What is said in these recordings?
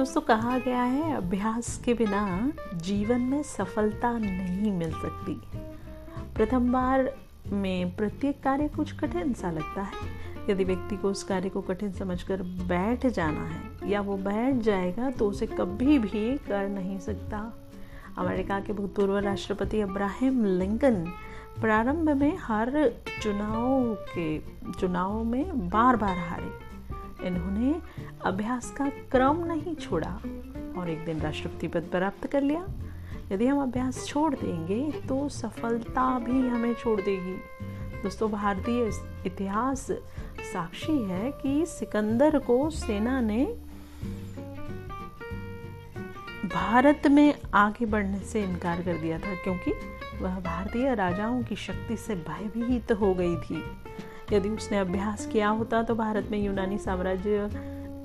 दोस्तों, कहा गया है, अभ्यास के बिना जीवन में सफलता नहीं मिल सकती। प्रथम बार में प्रत्येक कार्य कुछ कठिन सा लगता है। यदि व्यक्ति को उस कार्य को कठिन समझकर बैठ जाना है, या वो बैठ जाएगा तो उसे कभी भी कर नहीं सकता। अमेरिका के भूतपूर्व राष्ट्रपति अब्राहम लिंकन प्रारंभ में हर चुनाव के, चुनाव में बार बार हारे। इन्होंने अभ्यास का क्रम नहीं छोड़ा और एक दिन राष्ट्रपति पद प्राप्त कर लिया। यदि हम अभ्यास छोड़ देंगे तो सफलता भी हमें छोड़ देगी। दोस्तों, भारतीय इतिहास साक्षी है कि सिकंदर को सेना ने भारत में आगे बढ़ने से इनकार कर दिया था, क्योंकि वह भारतीय राजाओं की शक्ति से भयभीत हो गई थी। यदि उसने अभ्यास किया होता तो भारत में यूनानी साम्राज्य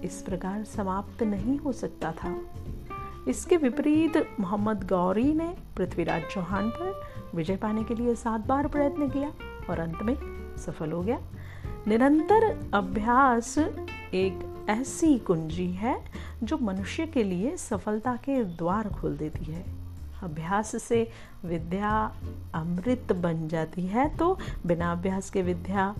इस प्रकार समाप्त नहीं हो सकता था। इसके विपरीत मोहम्मद गौरी ने पृथ्वीराज चौहान पर विजय पाने के लिए सात बार प्रयत्न किया और अंत में सफल हो गया। निरंतर अभ्यास एक ऐसी कुंजी है जो मनुष्य के लिए सफलता के द्वार खोल देती है। अभ्यास से विद्या अमृत बन जाती है तो बिना अभ्यास के विद्या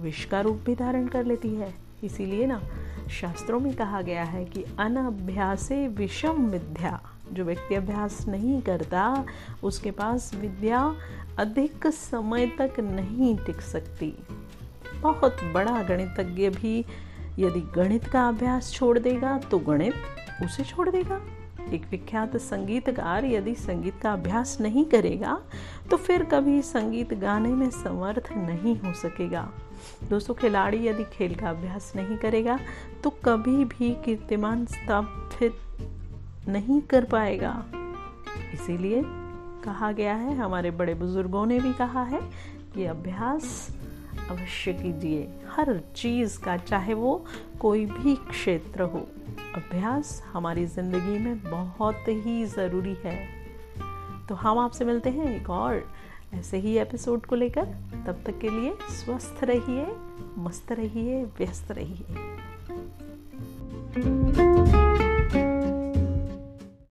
विष का रूप भी धारण कर लेती है। इसीलिए ना, शास्त्रों में कहा गया है कि अनभ्यासे विषम विद्या। जो व्यक्ति अभ्यास नहीं करता, उसके पास विद्या अधिक समय तक नहीं टिक सकती। बहुत बड़ा गणितज्ञ भी यदि गणित का अभ्यास छोड़ देगा तो गणित उसे छोड़ देगा। एक विख्यात संगीतकार यदि संगीत का अभ्यास नहीं करेगा तो फिर कभी संगीत गाने में समर्थ नहीं हो सकेगा। दोस्तों, खिलाड़ी यदि खेल का अभ्यास नहीं करेगा तो कभी भी कीर्तिमान स्थापित नहीं कर पाएगा। इसीलिए कहा गया है, हमारे बड़े बुज़ुर्गों ने भी कहा है कि अभ्यास अवश्य कीजिए। हर चीज़ का, चाहे वो कोई भी क्षेत्र हो। अभ्यास हमारी ज़िंदगी में बहुत ही ज़रूरी है। तो हम आपसे मिलते हैं एक और ऐसे ही एपिसोड को लेकर। तब तक के लिए स्वस्थ रहिए, मस्त रहिए, व्यस्त रहिए।